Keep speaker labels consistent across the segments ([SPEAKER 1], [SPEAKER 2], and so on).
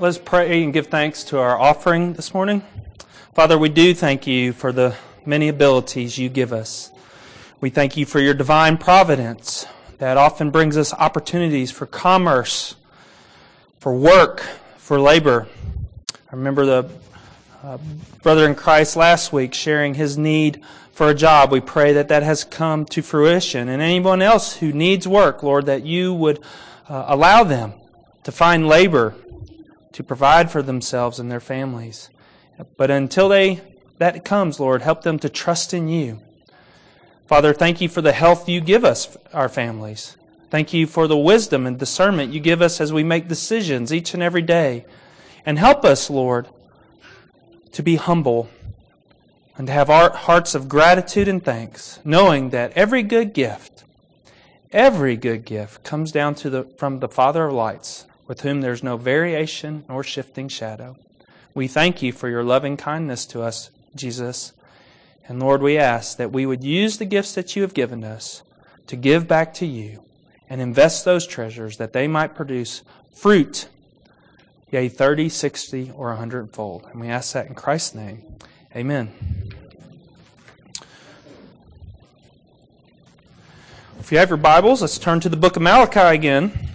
[SPEAKER 1] Let's pray and give thanks to our offering this morning. Father, we do thank you for the many abilities you give us. We thank you for your divine providence that often brings us opportunities for commerce, for work, for labor. I remember the uh, brother in Christ last week sharing his need for a job. We pray that that has come to fruition. And anyone else who needs work, Lord, that you would uh, allow them to find labor to provide for themselves and their families. But until they that comes, Lord, help them to trust in you. Father, thank you for the health you give us, our families. Thank you for the wisdom and discernment you give us as we make decisions each and every day. And help us, Lord, to be humble and to have our hearts of gratitude and thanks, knowing that every good gift, every good gift comes down to the, from the Father of lights, with whom there's no variation nor shifting shadow. We thank you for your loving kindness to us, Jesus. And Lord, we ask that we would use the gifts that you have given us to give back to you and invest those treasures that they might produce fruit, yea, 30, 60, or 100 fold. And we ask that in Christ's name. Amen. If you have your Bibles, let's turn to the book of Malachi again.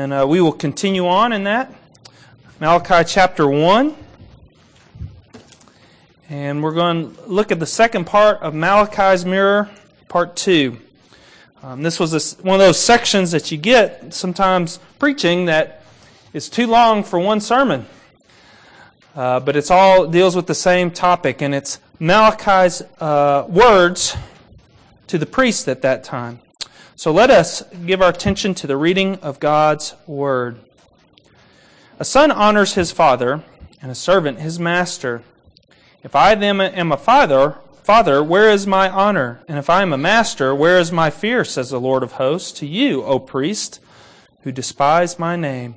[SPEAKER 1] And uh, we will continue on in that. Malachi chapter 1. And we're going to look at the second part of Malachi's mirror, part 2. Um, this was a, one of those sections that you get sometimes preaching that is too long for one sermon. Uh, but it's all deals with the same topic, and it's Malachi's uh, words to the priest at that time. So let us give our attention to the reading of God's Word. A son honors his father, and a servant his master. If I then am a father, Father, where is my honor? And if I am a master, where is my fear? says the Lord of hosts to you, O priest, who despise my name.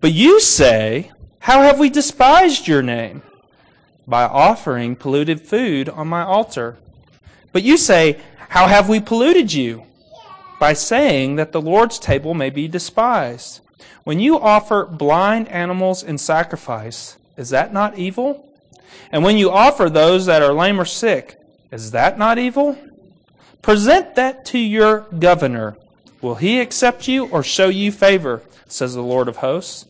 [SPEAKER 1] But you say, How have we despised your name? By offering polluted food on my altar. But you say, How have we polluted you? By saying that the Lord's table may be despised. When you offer blind animals in sacrifice, is that not evil? And when you offer those that are lame or sick, is that not evil? Present that to your governor. Will he accept you or show you favor? says the Lord of hosts.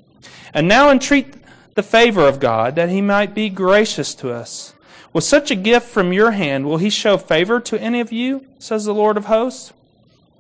[SPEAKER 1] And now entreat the favor of God that he might be gracious to us. With such a gift from your hand, will he show favor to any of you? says the Lord of hosts.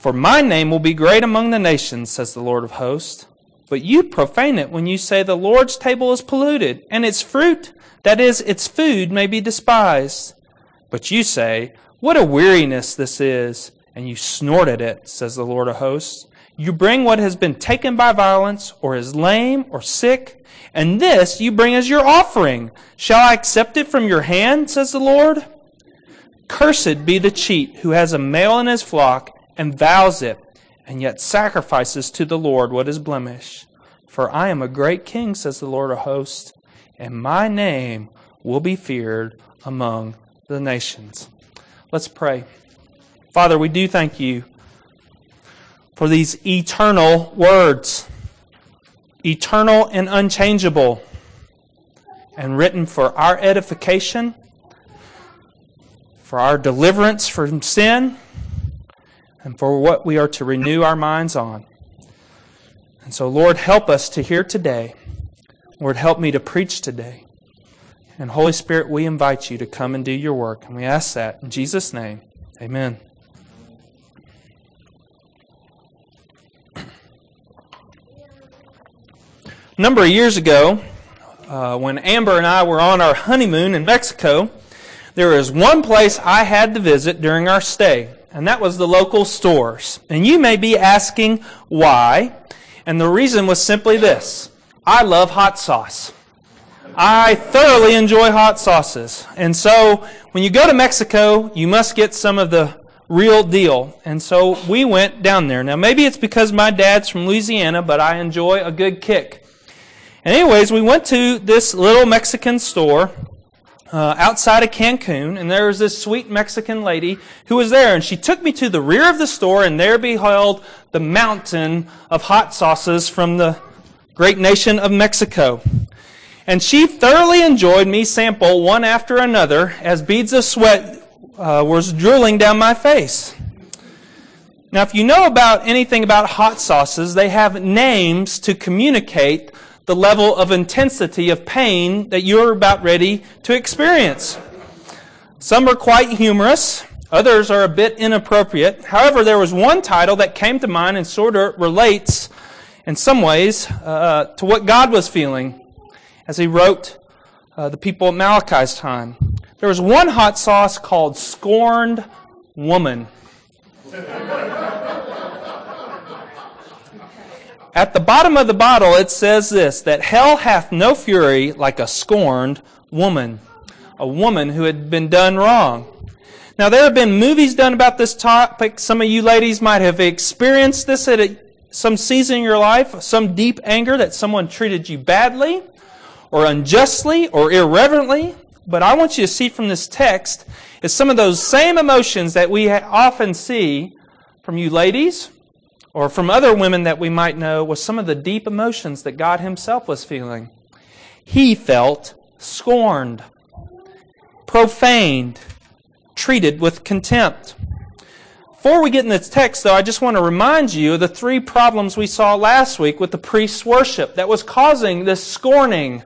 [SPEAKER 1] For my name will be great among the nations, says the Lord of hosts. But you profane it when you say the Lord's table is polluted, and its fruit, that is, its food, may be despised. But you say, What a weariness this is! And you snort at it, says the Lord of hosts. You bring what has been taken by violence, or is lame, or sick, and this you bring as your offering. Shall I accept it from your hand, says the Lord? Cursed be the cheat who has a male in his flock and vows it, and yet sacrifices to the Lord what is blemished. For I am a great king, says the Lord of hosts, and my name will be feared among the nations. Let's pray. Father, we do thank you for these eternal words, eternal and unchangeable, and written for our edification, for our deliverance from sin and for what we are to renew our minds on. And so, Lord, help us to hear today. Lord, help me to preach today. And Holy Spirit, we invite you to come and do your work. And we ask that in Jesus' name. Amen. A number of years ago, uh, when Amber and I were on our honeymoon in Mexico, there was one place I had to visit during our stay and that was the local stores. And you may be asking why, and the reason was simply this I love hot sauce. I thoroughly enjoy hot sauces. And so when you go to Mexico, you must get some of the real deal. And so we went down there. Now, maybe it's because my dad's from Louisiana, but I enjoy a good kick. And anyways, we went to this little Mexican store uh, outside of Cancun, and there was this sweet Mexican lady who was there, and she took me to the rear of the store, and there beheld the mountain of hot sauces from the great nation of Mexico. And she thoroughly enjoyed me sample one after another as beads of sweat uh, was drooling down my face. Now, if you know about anything about hot sauces, they have names to communicate the level of intensity of pain that you're about ready to experience. Some are quite humorous, others are a bit inappropriate. However, there was one title that came to mind and sort of relates, in some ways, uh, to what God was feeling as He wrote uh, the people at Malachi's time. There was one hot sauce called Scorned Woman. At the bottom of the bottle, it says this that hell hath no fury like a scorned woman, a woman who had been done wrong. Now, there have been movies done about this topic. Some of you ladies might have experienced this at a, some season in your life, some deep anger that someone treated you badly, or unjustly, or irreverently. But I want you to see from this text is some of those same emotions that we often see from you ladies or from other women that we might know was some of the deep emotions that God Himself was feeling. He felt scorned, profaned, treated with contempt. Before we get in this text, though, I just want to remind you of the three problems we saw last week with the priest's worship that was causing this scorning,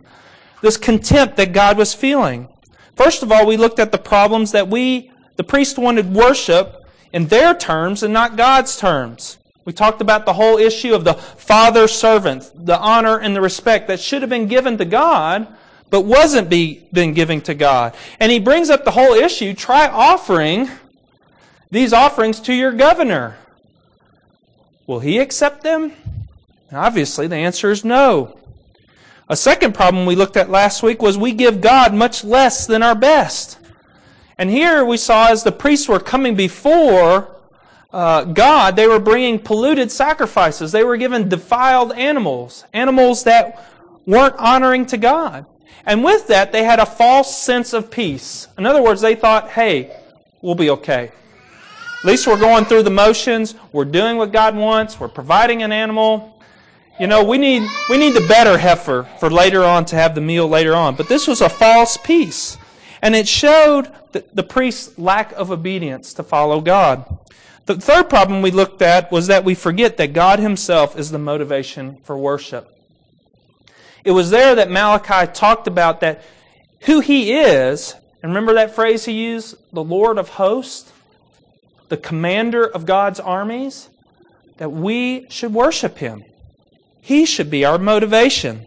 [SPEAKER 1] this contempt that God was feeling. First of all, we looked at the problems that we, the priest wanted worship in their terms and not God's terms. We talked about the whole issue of the father servant, the honor and the respect that should have been given to God, but wasn't be, been given to God. And he brings up the whole issue try offering these offerings to your governor. Will he accept them? obviously, the answer is no. A second problem we looked at last week was we give God much less than our best. And here we saw as the priests were coming before uh, God, they were bringing polluted sacrifices. They were given defiled animals, animals that weren't honoring to God. And with that, they had a false sense of peace. In other words, they thought, hey, we'll be okay. At least we're going through the motions. We're doing what God wants. We're providing an animal. You know, we need, we need the better heifer for later on to have the meal later on. But this was a false peace. And it showed the, priest's lack of obedience to follow God. The third problem we looked at was that we forget that God Himself is the motivation for worship. It was there that Malachi talked about that who He is, and remember that phrase he used, the Lord of hosts, the commander of God's armies, that we should worship Him. He should be our motivation.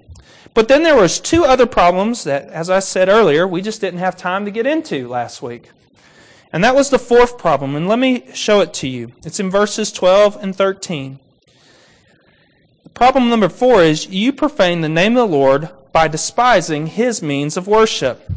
[SPEAKER 1] But then there was two other problems that, as I said earlier, we just didn't have time to get into last week. And that was the fourth problem. And let me show it to you. It's in verses 12 and 13. Problem number four is you profane the name of the Lord by despising his means of worship.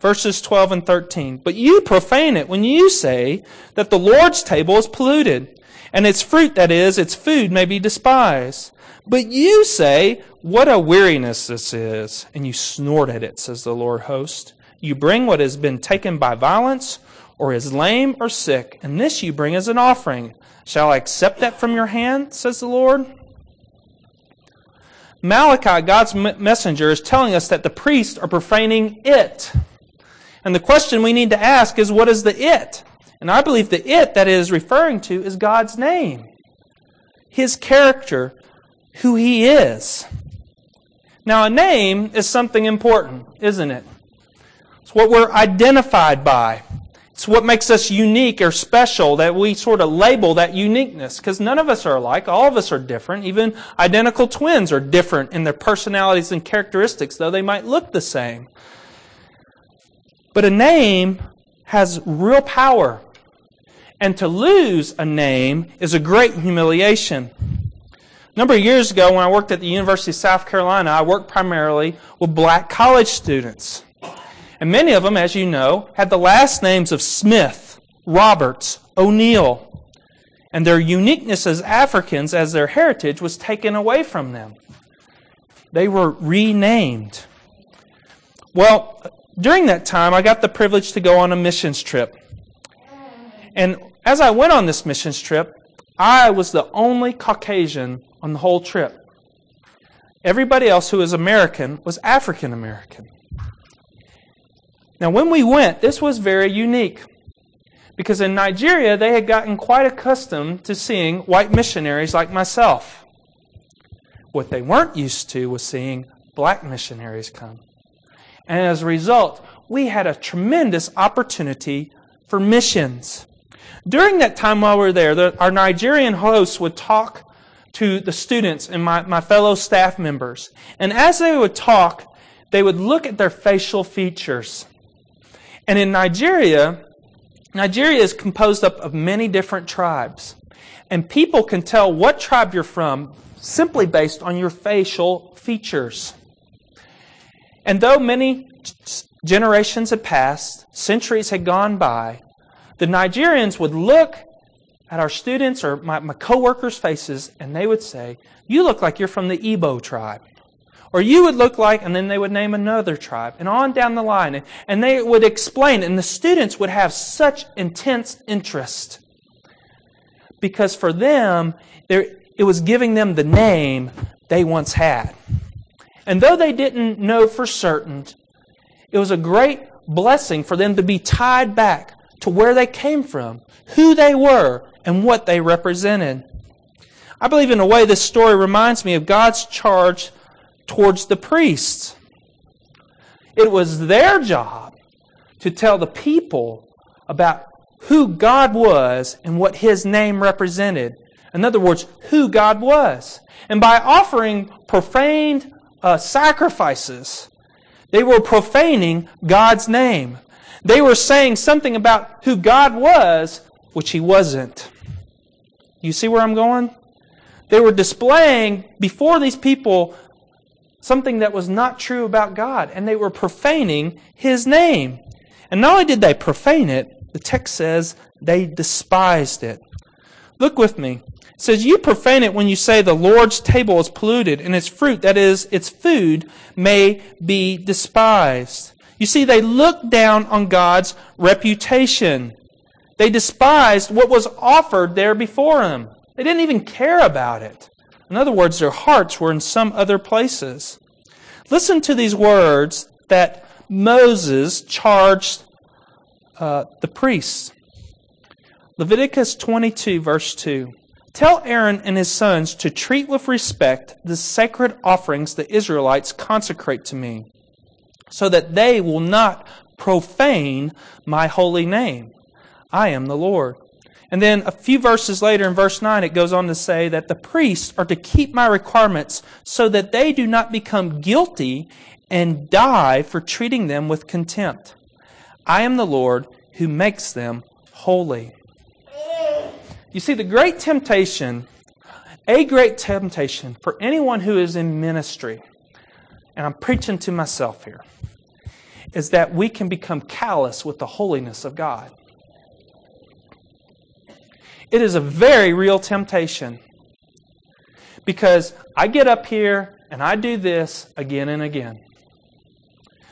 [SPEAKER 1] Verses 12 and 13. But you profane it when you say that the Lord's table is polluted, and its fruit, that is, its food, may be despised. But you say, What a weariness this is! And you snort at it, says the Lord host. You bring what has been taken by violence or is lame or sick, and this you bring as an offering. Shall I accept that from your hand, says the Lord? Malachi, God's messenger, is telling us that the priests are profaning it. And the question we need to ask is what is the it? And I believe the it that it is referring to is God's name, His character, who He is. Now, a name is something important, isn't it? It's what we're identified by. It's what makes us unique or special that we sort of label that uniqueness because none of us are alike. All of us are different. Even identical twins are different in their personalities and characteristics, though they might look the same. But a name has real power. And to lose a name is a great humiliation. A number of years ago, when I worked at the University of South Carolina, I worked primarily with black college students. And many of them, as you know, had the last names of Smith, Roberts, O'Neill. And their uniqueness as Africans, as their heritage, was taken away from them. They were renamed. Well, during that time, I got the privilege to go on a missions trip. And as I went on this missions trip, I was the only Caucasian on the whole trip. Everybody else who was American was African American. Now, when we went, this was very unique. Because in Nigeria, they had gotten quite accustomed to seeing white missionaries like myself. What they weren't used to was seeing black missionaries come. And as a result, we had a tremendous opportunity for missions. During that time while we were there, the, our Nigerian hosts would talk to the students and my, my fellow staff members. And as they would talk, they would look at their facial features. And in Nigeria, Nigeria is composed up of many different tribes. And people can tell what tribe you're from simply based on your facial features. And though many generations had passed, centuries had gone by, the Nigerians would look at our students or my, my coworkers' faces and they would say, You look like you're from the Igbo tribe. Or you would look like, and then they would name another tribe, and on down the line. And they would explain, and the students would have such intense interest. Because for them, it was giving them the name they once had. And though they didn't know for certain, it was a great blessing for them to be tied back to where they came from, who they were, and what they represented. I believe, in a way, this story reminds me of God's charge towards the priests. It was their job to tell the people about who God was and what His name represented. In other words, who God was. And by offering profaned uh, sacrifices, they were profaning God's name. They were saying something about who God was, which He wasn't. You see where I'm going? They were displaying before these people something that was not true about God, and they were profaning His name. And not only did they profane it, the text says they despised it. Look with me. It says, You profane it when you say the Lord's table is polluted, and its fruit, that is, its food, may be despised. You see, they looked down on God's reputation. They despised what was offered there before them. They didn't even care about it. In other words, their hearts were in some other places. Listen to these words that Moses charged uh, the priests. Leviticus 22, verse 2. Tell Aaron and his sons to treat with respect the sacred offerings the Israelites consecrate to me so that they will not profane my holy name. I am the Lord. And then a few verses later in verse 9, it goes on to say that the priests are to keep my requirements so that they do not become guilty and die for treating them with contempt. I am the Lord who makes them holy. You see, the great temptation, a great temptation for anyone who is in ministry, and I'm preaching to myself here, is that we can become callous with the holiness of God. It is a very real temptation because I get up here and I do this again and again.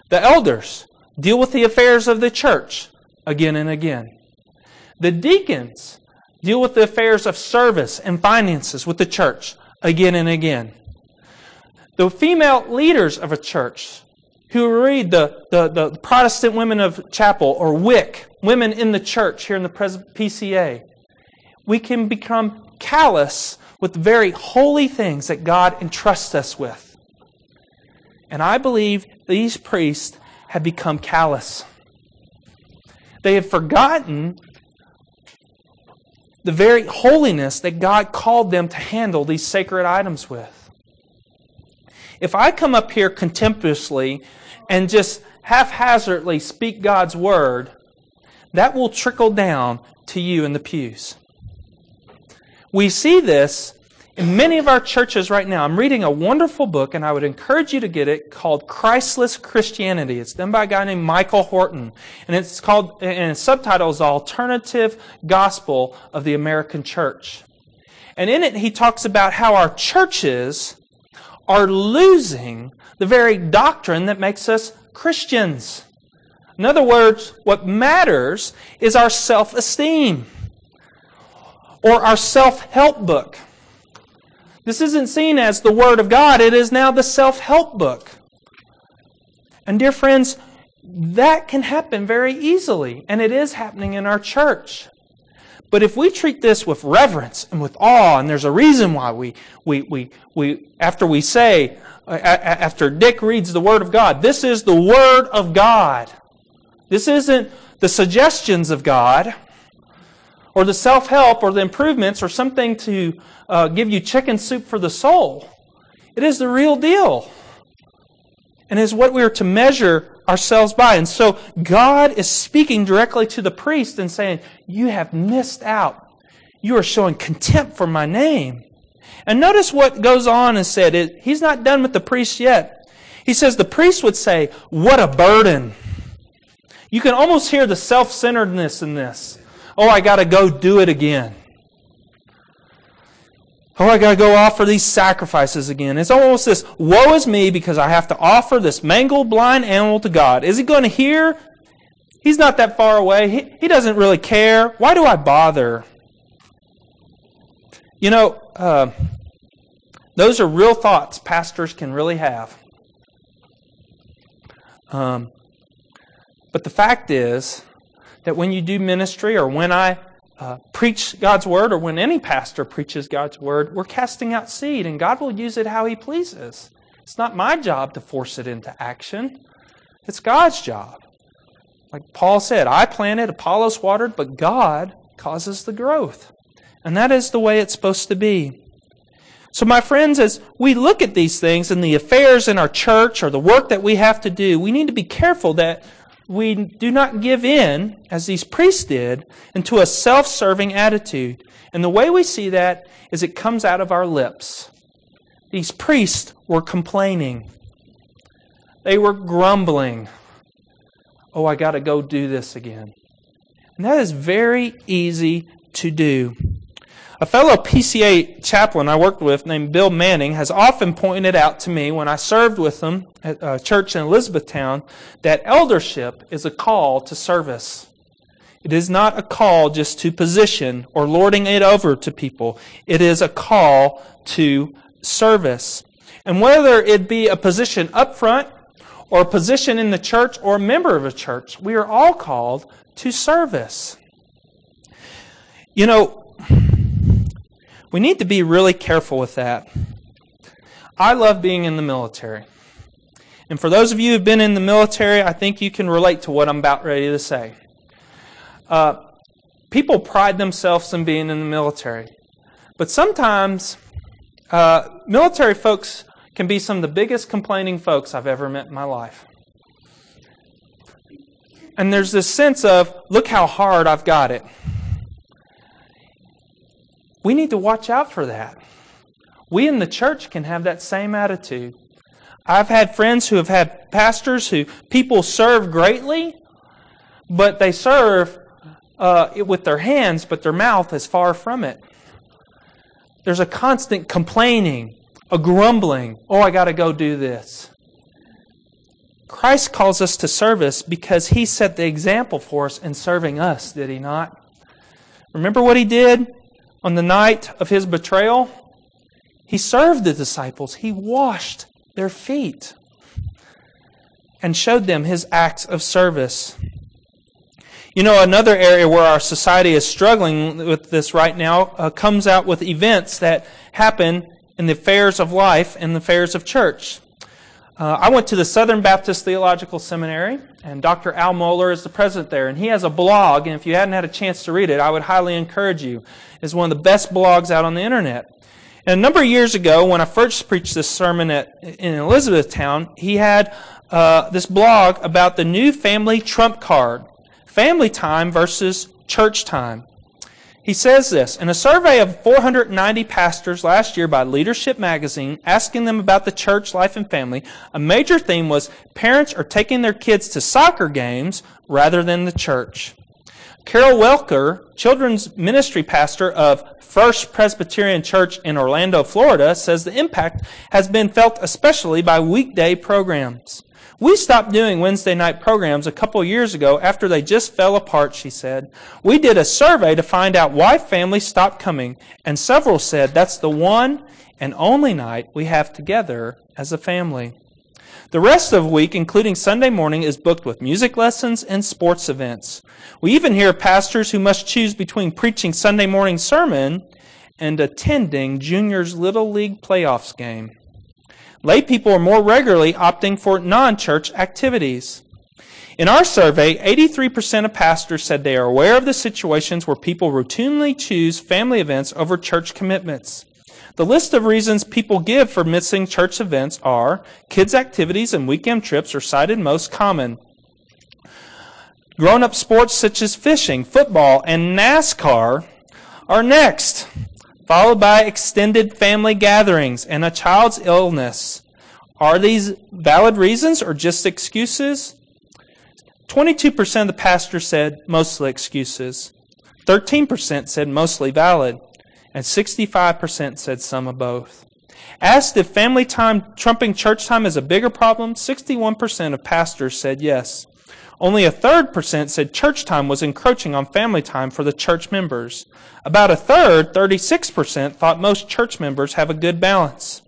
[SPEAKER 1] The elders deal with the affairs of the church again and again. The deacons deal with the affairs of service and finances with the church again and again. The female leaders of a church who read the, the, the Protestant Women of Chapel or WIC, Women in the Church here in the PCA, we can become callous with very holy things that God entrusts us with. And I believe these priests have become callous. They have forgotten the very holiness that God called them to handle these sacred items with. If I come up here contemptuously and just haphazardly speak God's word, that will trickle down to you in the pews. We see this In many of our churches right now, I'm reading a wonderful book, and I would encourage you to get it called Christless Christianity. It's done by a guy named Michael Horton, and it's called, and its subtitle is Alternative Gospel of the American Church. And in it, he talks about how our churches are losing the very doctrine that makes us Christians. In other words, what matters is our self esteem or our self help book. This isn't seen as the Word of God, it is now the self help book. And, dear friends, that can happen very easily, and it is happening in our church. But if we treat this with reverence and with awe, and there's a reason why we, we, we, we after we say, after Dick reads the Word of God, this is the Word of God. This isn't the suggestions of God or the self help or the improvements or something to uh, give you chicken soup for the soul. It is the real deal. And is what we are to measure ourselves by. And so God is speaking directly to the priest and saying, You have missed out. You are showing contempt for my name. And notice what goes on and said. It, he's not done with the priest yet. He says the priest would say, What a burden. You can almost hear the self centeredness in this. Oh, I got to go do it again. Oh, I got to go offer these sacrifices again. It's almost this woe is me because I have to offer this mangled blind animal to God. Is he going to hear? He's not that far away. He, he doesn't really care. Why do I bother? You know, uh, those are real thoughts pastors can really have. Um, but the fact is that when you do ministry or when I uh, preach God's word or when any pastor preaches God's word, we're casting out seed and God will use it how He pleases. It's not my job to force it into action, it's God's job. Like Paul said, I planted, Apollos watered, but God causes the growth. And that is the way it's supposed to be. So, my friends, as we look at these things and the affairs in our church or the work that we have to do, we need to be careful that we do not give in, as these priests did, into a self serving attitude. And the way we see that is it comes out of our lips. These priests were complaining, they were grumbling. Oh, I got to go do this again. And that is very easy to do. A fellow PCA chaplain I worked with named Bill Manning has often pointed out to me when I served with him at a church in Elizabethtown that eldership is a call to service. It is not a call just to position or lording it over to people. It is a call to service. And whether it be a position up front or a position in the church or a member of a church, we are all called to service. You know, we need to be really careful with that. I love being in the military. And for those of you who've been in the military, I think you can relate to what I'm about ready to say. Uh, people pride themselves in being in the military. But sometimes uh, military folks can be some of the biggest complaining folks I've ever met in my life. And there's this sense of, look how hard I've got it. We need to watch out for that. We in the church can have that same attitude. I've had friends who have had pastors who people serve greatly, but they serve uh, with their hands, but their mouth is far from it. There's a constant complaining, a grumbling. Oh, I got to go do this. Christ calls us to service because he set the example for us in serving us, did he not? Remember what he did? On the night of his betrayal, he served the disciples. He washed their feet and showed them his acts of service. You know, another area where our society is struggling with this right now uh, comes out with events that happen in the affairs of life and the affairs of church. Uh, I went to the Southern Baptist Theological Seminary, and Dr. Al Mohler is the president there, and he has a blog, and if you hadn't had a chance to read it, I would highly encourage you. It's one of the best blogs out on the internet. And a number of years ago, when I first preached this sermon at, in Elizabethtown, he had uh, this blog about the new family trump card family time versus church time. He says this In a survey of 490 pastors last year by Leadership Magazine, asking them about the church life and family, a major theme was parents are taking their kids to soccer games rather than the church. Carol Welker, children's ministry pastor of First Presbyterian Church in Orlando, Florida, says the impact has been felt especially by weekday programs. We stopped doing Wednesday night programs a couple years ago after they just fell apart, she said. We did a survey to find out why families stopped coming, and several said that's the one and only night we have together as a family. The rest of the week, including Sunday morning, is booked with music lessons and sports events. We even hear pastors who must choose between preaching Sunday morning sermon and attending Junior's Little League playoffs game. Lay people are more regularly opting for non church activities. In our survey, 83% of pastors said they are aware of the situations where people routinely choose family events over church commitments. The list of reasons people give for missing church events are kids' activities and weekend trips are cited most common. Grown up sports such as fishing, football, and NASCAR are next followed by extended family gatherings and a child's illness. Are these valid reasons or just excuses? 22% of the pastors said mostly excuses. 13% said mostly valid. And 65% said some of both. Asked if family time trumping church time is a bigger problem, 61% of pastors said yes. Only a third percent said church time was encroaching on family time for the church members. About a third, 36%, thought most church members have a good balance.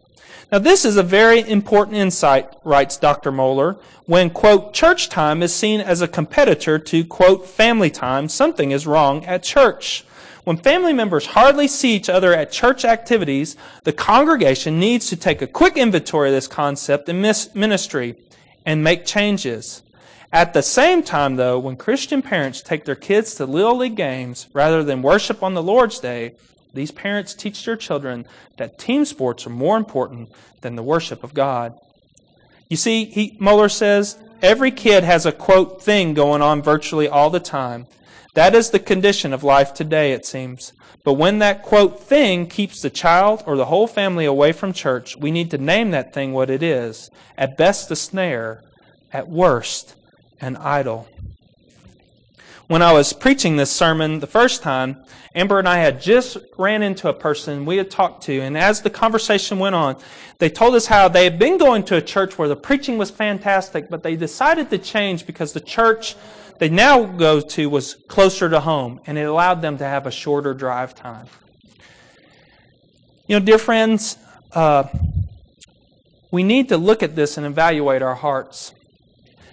[SPEAKER 1] Now, this is a very important insight, writes Dr. Mohler, When, quote, church time is seen as a competitor to, quote, family time, something is wrong at church. When family members hardly see each other at church activities, the congregation needs to take a quick inventory of this concept in ministry and make changes. At the same time, though, when Christian parents take their kids to Little League games rather than worship on the Lord's Day, these parents teach their children that team sports are more important than the worship of God. You see, he, Mohler says, every kid has a quote thing going on virtually all the time. That is the condition of life today, it seems. But when that quote thing keeps the child or the whole family away from church, we need to name that thing what it is. At best, a snare. At worst, an idol. When I was preaching this sermon the first time, Amber and I had just ran into a person we had talked to, and as the conversation went on, they told us how they had been going to a church where the preaching was fantastic, but they decided to change because the church they now go to was closer to home, and it allowed them to have a shorter drive time. You know, dear friends, uh, we need to look at this and evaluate our hearts.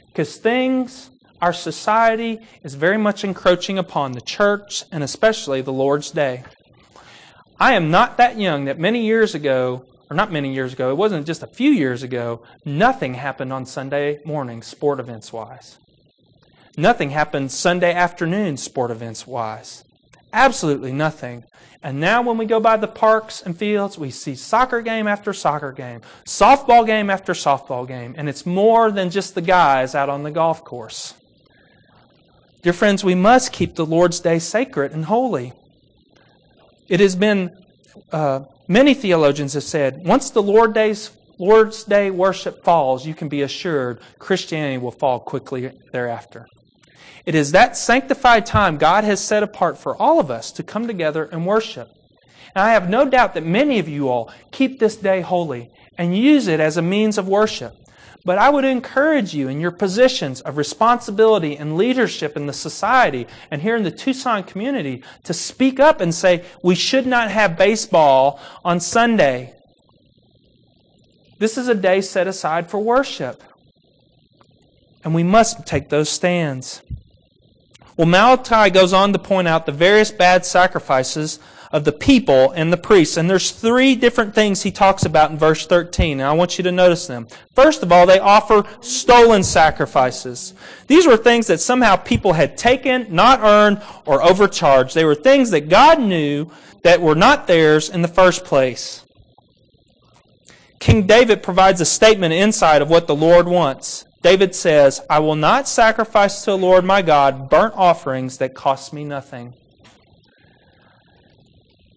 [SPEAKER 1] Because things, our society is very much encroaching upon the church and especially the Lord's Day. I am not that young that many years ago, or not many years ago, it wasn't just a few years ago, nothing happened on Sunday morning, sport events wise. Nothing happened Sunday afternoon, sport events wise. Absolutely nothing. And now, when we go by the parks and fields, we see soccer game after soccer game, softball game after softball game, and it's more than just the guys out on the golf course. Dear friends, we must keep the Lord's Day sacred and holy. It has been, uh, many theologians have said, once the Lord Day's, Lord's Day worship falls, you can be assured Christianity will fall quickly thereafter. It is that sanctified time God has set apart for all of us to come together and worship. And I have no doubt that many of you all keep this day holy and use it as a means of worship. But I would encourage you in your positions of responsibility and leadership in the society and here in the Tucson community to speak up and say, we should not have baseball on Sunday. This is a day set aside for worship. And we must take those stands. Well, Malachi goes on to point out the various bad sacrifices of the people and the priests. And there's three different things he talks about in verse 13. And I want you to notice them. First of all, they offer stolen sacrifices. These were things that somehow people had taken, not earned, or overcharged. They were things that God knew that were not theirs in the first place. King David provides a statement inside of what the Lord wants. David says, I will not sacrifice to the Lord my God burnt offerings that cost me nothing.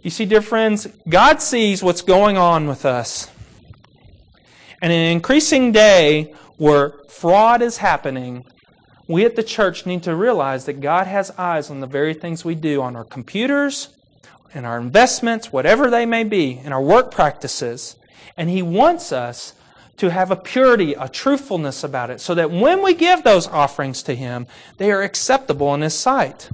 [SPEAKER 1] You see, dear friends, God sees what's going on with us. And in an increasing day where fraud is happening, we at the church need to realize that God has eyes on the very things we do on our computers, in our investments, whatever they may be, in our work practices. And He wants us to have a purity, a truthfulness about it, so that when we give those offerings to Him, they are acceptable in His sight.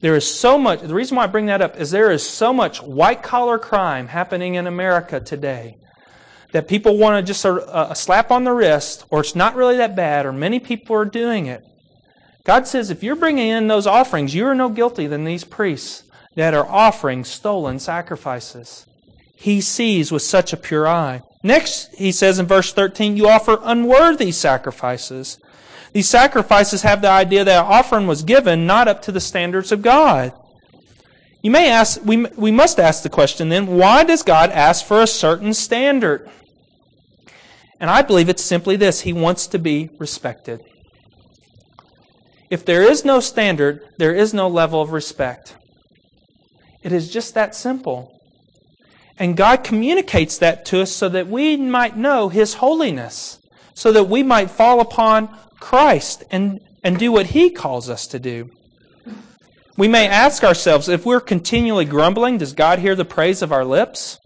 [SPEAKER 1] There is so much, the reason why I bring that up is there is so much white collar crime happening in America today that people want to just of a slap on the wrist, or it's not really that bad, or many people are doing it. God says if you're bringing in those offerings, you are no guilty than these priests that are offering stolen sacrifices. He sees with such a pure eye. Next, he says in verse 13, you offer unworthy sacrifices. These sacrifices have the idea that offering was given not up to the standards of God. You may ask, we, we must ask the question then, why does God ask for a certain standard? And I believe it's simply this He wants to be respected. If there is no standard, there is no level of respect. It is just that simple. And God communicates that to us so that we might know His holiness, so that we might fall upon Christ and, and do what He calls us to do. We may ask ourselves if we're continually grumbling, does God hear the praise of our lips?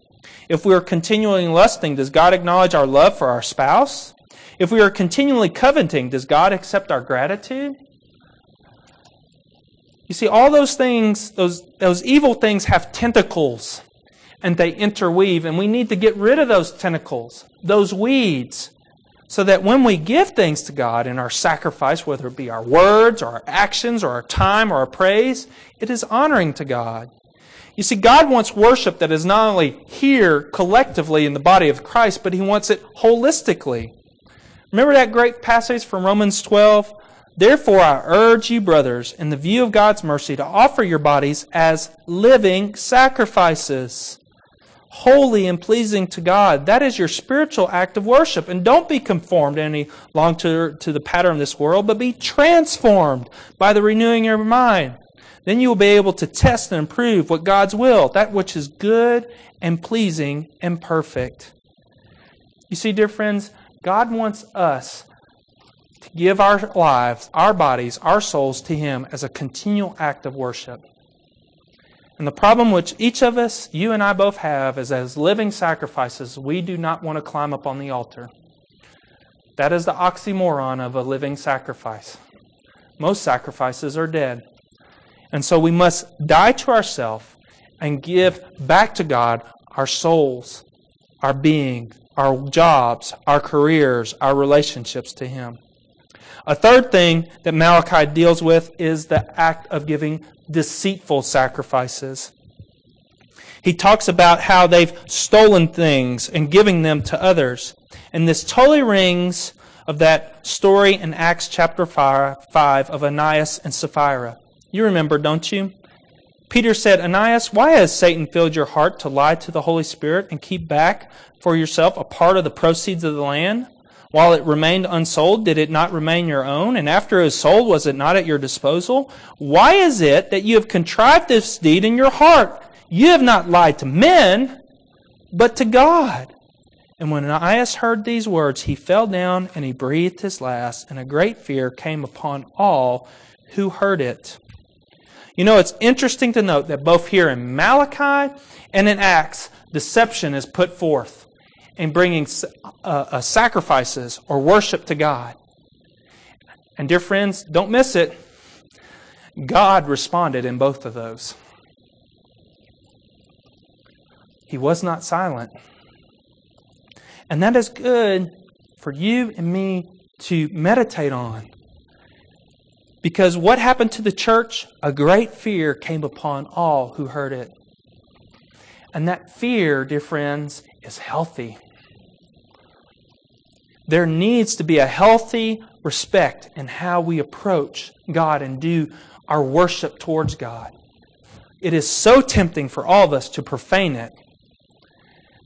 [SPEAKER 1] If we are continually lusting, does God acknowledge our love for our spouse? If we are continually coveting, does God accept our gratitude? You see, all those things, those, those evil things have tentacles and they interweave, and we need to get rid of those tentacles, those weeds, so that when we give things to God in our sacrifice, whether it be our words or our actions or our time or our praise, it is honoring to God. You see, God wants worship that is not only here collectively in the body of Christ, but He wants it holistically. Remember that great passage from Romans 12? Therefore, I urge you, brothers, in the view of God's mercy, to offer your bodies as living sacrifices, holy and pleasing to God. That is your spiritual act of worship. And don't be conformed any longer to, to the pattern of this world, but be transformed by the renewing of your mind. Then you will be able to test and improve what God's will, that which is good and pleasing and perfect. You see, dear friends, God wants us to give our lives, our bodies, our souls to Him as a continual act of worship. And the problem which each of us, you and I both have, is as living sacrifices, we do not want to climb up on the altar. That is the oxymoron of a living sacrifice. Most sacrifices are dead. And so we must die to ourselves and give back to God our souls, our being, our jobs, our careers, our relationships to Him. A third thing that Malachi deals with is the act of giving deceitful sacrifices. He talks about how they've stolen things and giving them to others. And this totally rings of that story in Acts chapter 5, 5 of Ananias and Sapphira. You remember, don't you? Peter said, Ananias, why has Satan filled your heart to lie to the Holy Spirit and keep back for yourself a part of the proceeds of the land? While it remained unsold, did it not remain your own? And after it was sold, was it not at your disposal? Why is it that you have contrived this deed in your heart? You have not lied to men, but to God. And when Ananias heard these words, he fell down and he breathed his last, and a great fear came upon all who heard it. You know, it's interesting to note that both here in Malachi and in Acts, deception is put forth in bringing uh, uh, sacrifices or worship to God. And, dear friends, don't miss it. God responded in both of those. He was not silent. And that is good for you and me to meditate on. Because what happened to the church? A great fear came upon all who heard it. And that fear, dear friends, is healthy. There needs to be a healthy respect in how we approach God and do our worship towards God. It is so tempting for all of us to profane it,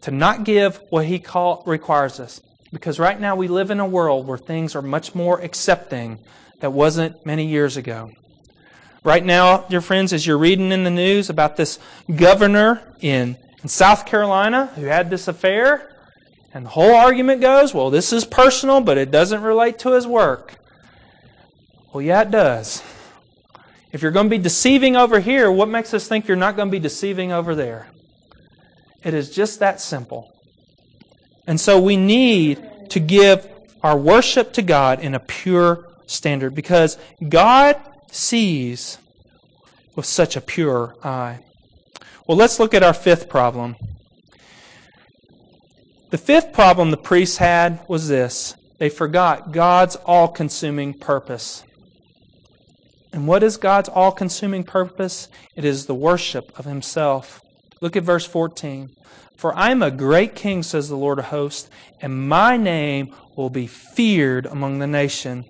[SPEAKER 1] to not give what He call, requires us. Because right now we live in a world where things are much more accepting that wasn't many years ago. Right now, dear friends, as you're reading in the news about this governor in, in South Carolina who had this affair, and the whole argument goes, well, this is personal, but it doesn't relate to his work. Well, yeah, it does. If you're going to be deceiving over here, what makes us think you're not going to be deceiving over there? It is just that simple. And so we need to give our worship to God in a pure standard because God sees with such a pure eye. Well, let's look at our fifth problem. The fifth problem the priests had was this they forgot God's all consuming purpose. And what is God's all consuming purpose? It is the worship of Himself. Look at verse 14. For I am a great king, says the Lord of hosts, and my name will be feared among the nation.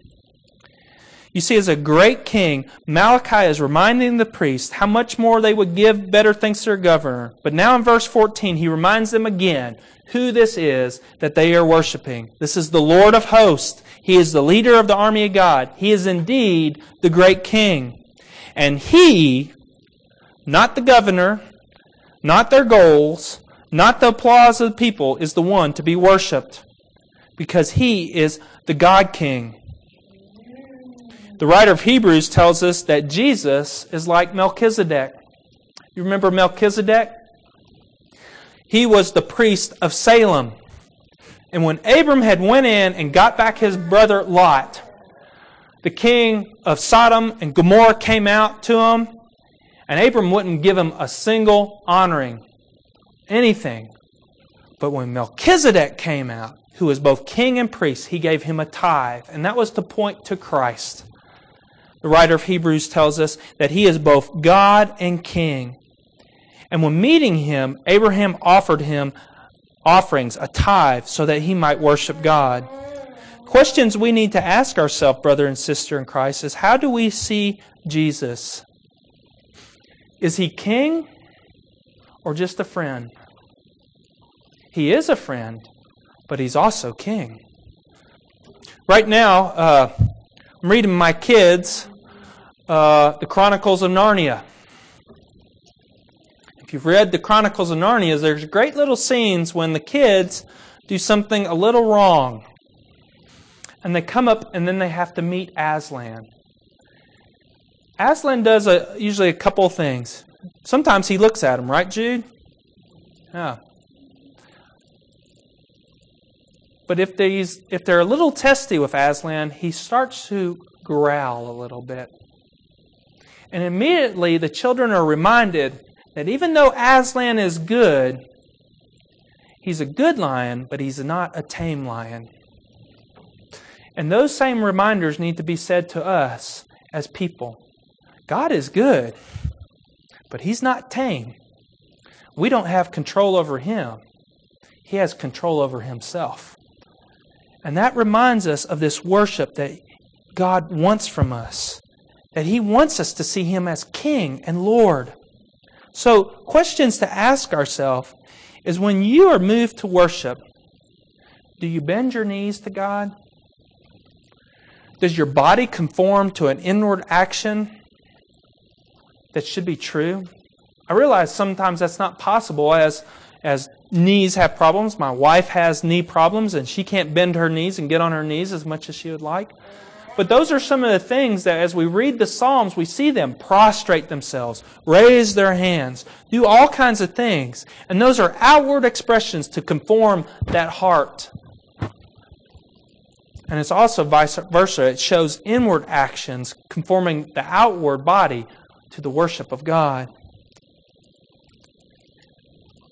[SPEAKER 1] You see, as a great king, Malachi is reminding the priests how much more they would give better things to their governor. But now in verse 14, he reminds them again who this is that they are worshiping. This is the Lord of hosts. He is the leader of the army of God. He is indeed the great king. And he, not the governor, not their goals, not the applause of the people, is the one to be worshiped. Because he is the God King. The writer of Hebrews tells us that Jesus is like Melchizedek. You remember Melchizedek? He was the priest of Salem. And when Abram had went in and got back his brother Lot, the king of Sodom and Gomorrah came out to him, and Abram wouldn't give him a single honoring, anything. But when Melchizedek came out, who was both king and priest, he gave him a tithe, and that was to point to Christ. The writer of Hebrews tells us that he is both God and king. And when meeting him, Abraham offered him offerings, a tithe, so that he might worship God. Questions we need to ask ourselves, brother and sister in Christ, is how do we see Jesus? Is he king or just a friend? He is a friend, but he's also king. Right now, uh, I'm reading my kids uh, the Chronicles of Narnia. If you've read the Chronicles of Narnia, there's great little scenes when the kids do something a little wrong. And they come up and then they have to meet Aslan. Aslan does a, usually a couple things. Sometimes he looks at them, right, Jude? Yeah. But if, these, if they're a little testy with Aslan, he starts to growl a little bit. And immediately the children are reminded that even though Aslan is good, he's a good lion, but he's not a tame lion. And those same reminders need to be said to us as people. God is good, but he's not tame. We don't have control over him, he has control over himself. And that reminds us of this worship that God wants from us, that He wants us to see Him as King and Lord. So, questions to ask ourselves is when you are moved to worship, do you bend your knees to God? Does your body conform to an inward action that should be true? I realize sometimes that's not possible as as knees have problems. My wife has knee problems and she can't bend her knees and get on her knees as much as she would like. But those are some of the things that as we read the Psalms, we see them prostrate themselves, raise their hands, do all kinds of things. And those are outward expressions to conform that heart. And it's also vice versa. It shows inward actions conforming the outward body to the worship of God.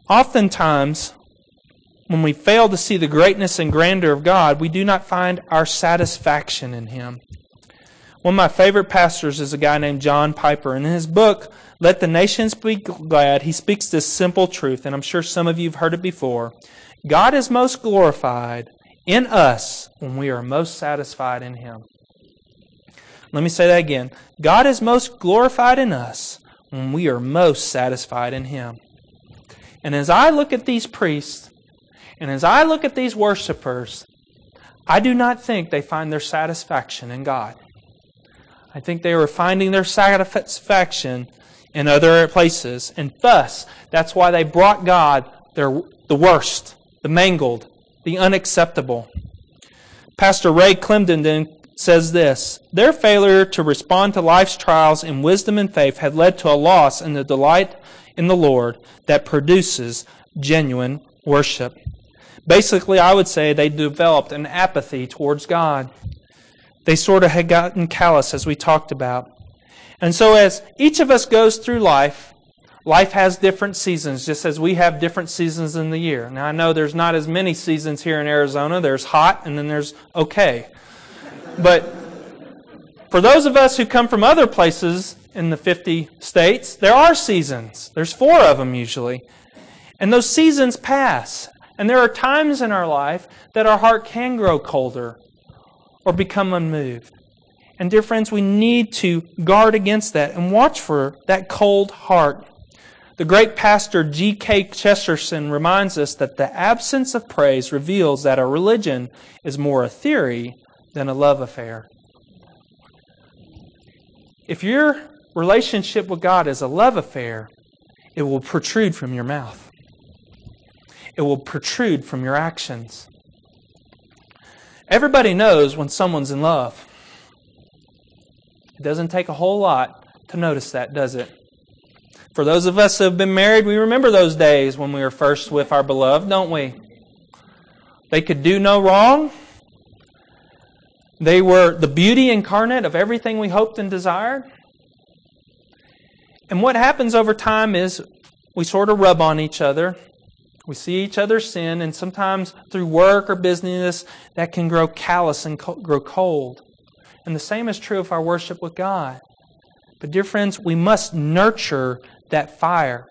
[SPEAKER 1] Oftentimes, when we fail to see the greatness and grandeur of God, we do not find our satisfaction in Him. One of my favorite pastors is a guy named John Piper. In his book, Let the Nations Be Glad, he speaks this simple truth, and I'm sure some of you have heard it before. God is most glorified in us when we are most satisfied in Him. Let me say that again. God is most glorified in us when we are most satisfied in Him. And as I look at these priests, and as I look at these worshipers, I do not think they find their satisfaction in God. I think they were finding their satisfaction in other places. And thus, that's why they brought God their, the worst, the mangled, the unacceptable. Pastor Ray Clendenen says this Their failure to respond to life's trials in wisdom and faith had led to a loss in the delight in the Lord that produces genuine worship. Basically, I would say they developed an apathy towards God. They sort of had gotten callous, as we talked about. And so, as each of us goes through life, life has different seasons, just as we have different seasons in the year. Now, I know there's not as many seasons here in Arizona. There's hot, and then there's okay. But for those of us who come from other places in the 50 states, there are seasons. There's four of them usually. And those seasons pass. And there are times in our life that our heart can grow colder or become unmoved. And, dear friends, we need to guard against that and watch for that cold heart. The great pastor G.K. Chesterton reminds us that the absence of praise reveals that a religion is more a theory than a love affair. If your relationship with God is a love affair, it will protrude from your mouth, it will protrude from your actions. Everybody knows when someone's in love. It doesn't take a whole lot to notice that, does it? For those of us who have been married, we remember those days when we were first with our beloved, don't we? They could do no wrong. They were the beauty incarnate of everything we hoped and desired. And what happens over time is we sort of rub on each other. We see each other's sin, and sometimes through work or business, that can grow callous and co- grow cold. And the same is true of our worship with God. But, dear friends, we must nurture that fire.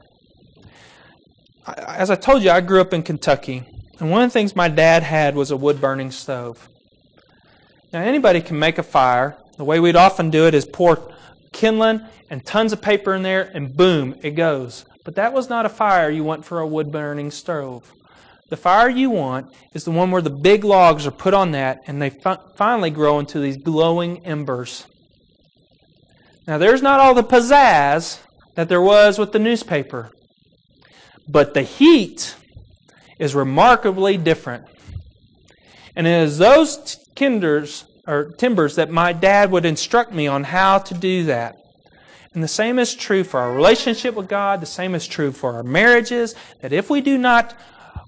[SPEAKER 1] As I told you, I grew up in Kentucky. And one of the things my dad had was a wood burning stove. Now, anybody can make a fire. The way we'd often do it is pour kindling and tons of paper in there, and boom, it goes. But that was not a fire you want for a wood burning stove. The fire you want is the one where the big logs are put on that and they fi- finally grow into these glowing embers. Now, there's not all the pizzazz that there was with the newspaper, but the heat is remarkably different. And is those kinders or timbers that my dad would instruct me on how to do that. And the same is true for our relationship with God, the same is true for our marriages, that if we do not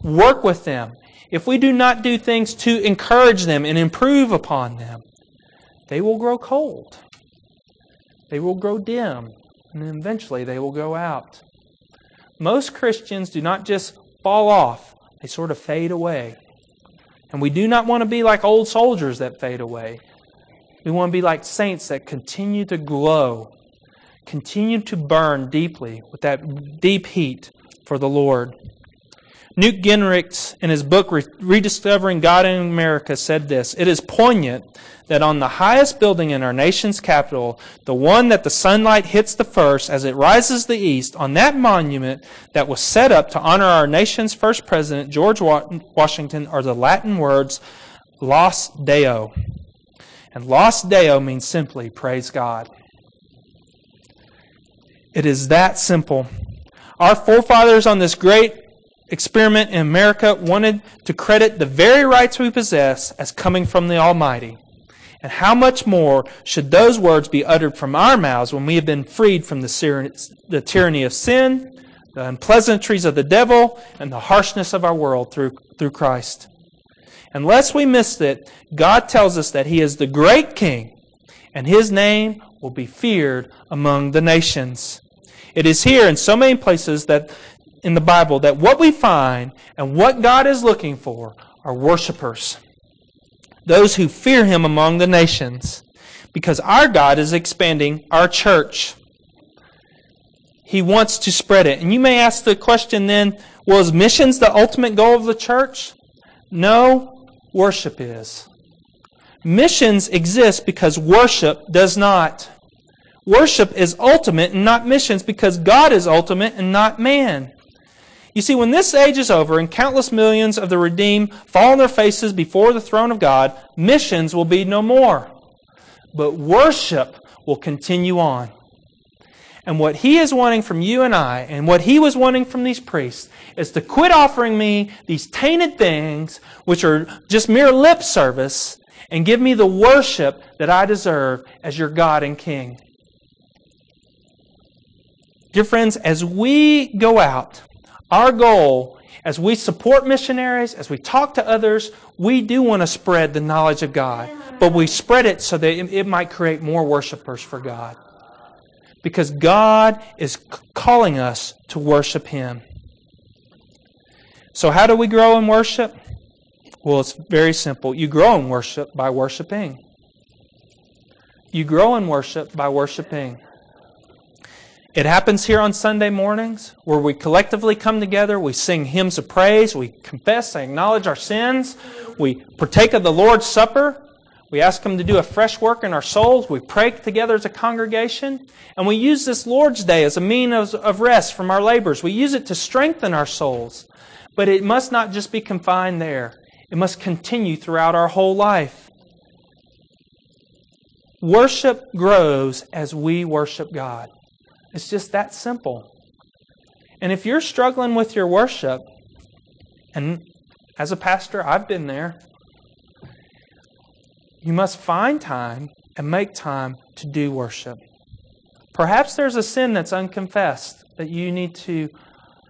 [SPEAKER 1] work with them, if we do not do things to encourage them and improve upon them, they will grow cold. They will grow dim, and eventually they will go out. Most Christians do not just fall off, they sort of fade away. And we do not want to be like old soldiers that fade away. We want to be like saints that continue to glow, continue to burn deeply with that deep heat for the Lord. Newt Gingrich, in his book Rediscovering God in America, said this It is poignant that on the highest building in our nation's capital, the one that the sunlight hits the first as it rises the east, on that monument that was set up to honor our nation's first president, George Washington, are the Latin words Laus Deo. And Laus Deo means simply praise God. It is that simple. Our forefathers on this great experiment in America wanted to credit the very rights we possess as coming from the Almighty. And how much more should those words be uttered from our mouths when we have been freed from the, tyranny of sin, the unpleasantries of the devil, and the harshness of our world through, through Christ? Unless we miss it, God tells us that He is the great King, and His name will be feared among the nations. It is here in so many places that in the Bible that what we find and what God is looking for are worshipers those who fear him among the nations, because our God is expanding our church. He wants to spread it. And you may ask the question then, well, is missions the ultimate goal of the church? No, worship is. Missions exist because worship does not. Worship is ultimate and not missions because God is ultimate and not man. You see, when this age is over and countless millions of the redeemed fall on their faces before the throne of God, missions will be no more. but worship will continue on. And what he is wanting from you and I, and what he was wanting from these priests, is to quit offering me these tainted things, which are just mere lip service, and give me the worship that I deserve as your God and King. Dear friends, as we go out, our goal, as we support missionaries, as we talk to others, we do want to spread the knowledge of God. But we spread it so that it might create more worshipers for God. Because God is calling us to worship Him. So, how do we grow in worship? Well, it's very simple. You grow in worship by worshiping. You grow in worship by worshiping. It happens here on Sunday mornings where we collectively come together, we sing hymns of praise, we confess and acknowledge our sins, we partake of the Lord's Supper, we ask Him to do a fresh work in our souls, we pray together as a congregation, and we use this Lord's Day as a means of rest from our labors. We use it to strengthen our souls. But it must not just be confined there, it must continue throughout our whole life. Worship grows as we worship God. It's just that simple. And if you're struggling with your worship, and as a pastor, I've been there, you must find time and make time to do worship. Perhaps there's a sin that's unconfessed that you need to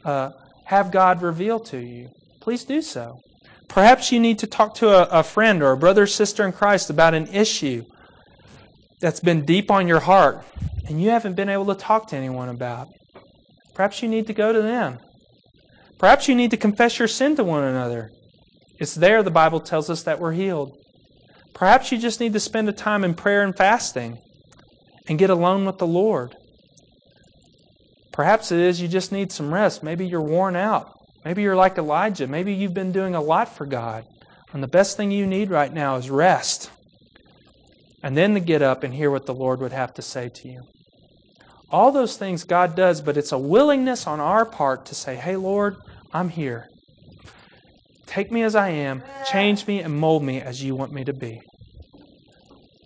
[SPEAKER 1] uh, have God reveal to you. Please do so. Perhaps you need to talk to a, a friend or a brother or sister in Christ about an issue that's been deep on your heart and you haven't been able to talk to anyone about. Perhaps you need to go to them. Perhaps you need to confess your sin to one another. It's there the Bible tells us that we're healed. Perhaps you just need to spend a time in prayer and fasting and get alone with the Lord. Perhaps it is you just need some rest. Maybe you're worn out. Maybe you're like Elijah. Maybe you've been doing a lot for God. And the best thing you need right now is rest. And then to get up and hear what the Lord would have to say to you. All those things God does, but it's a willingness on our part to say, Hey, Lord, I'm here. Take me as I am, change me, and mold me as you want me to be.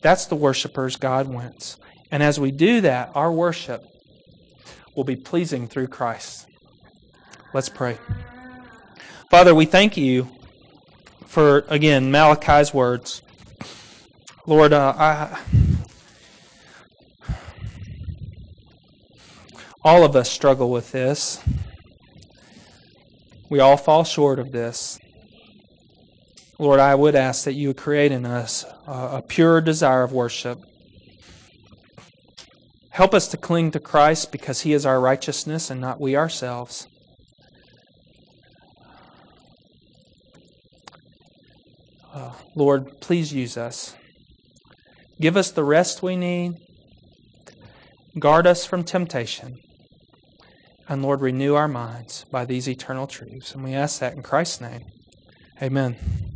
[SPEAKER 1] That's the worshipers God wants. And as we do that, our worship will be pleasing through Christ. Let's pray. Father, we thank you for, again, Malachi's words. Lord, uh, I, all of us struggle with this. We all fall short of this. Lord, I would ask that you would create in us a pure desire of worship. Help us to cling to Christ because he is our righteousness and not we ourselves. Uh, Lord, please use us. Give us the rest we need. Guard us from temptation. And Lord, renew our minds by these eternal truths. And we ask that in Christ's name. Amen.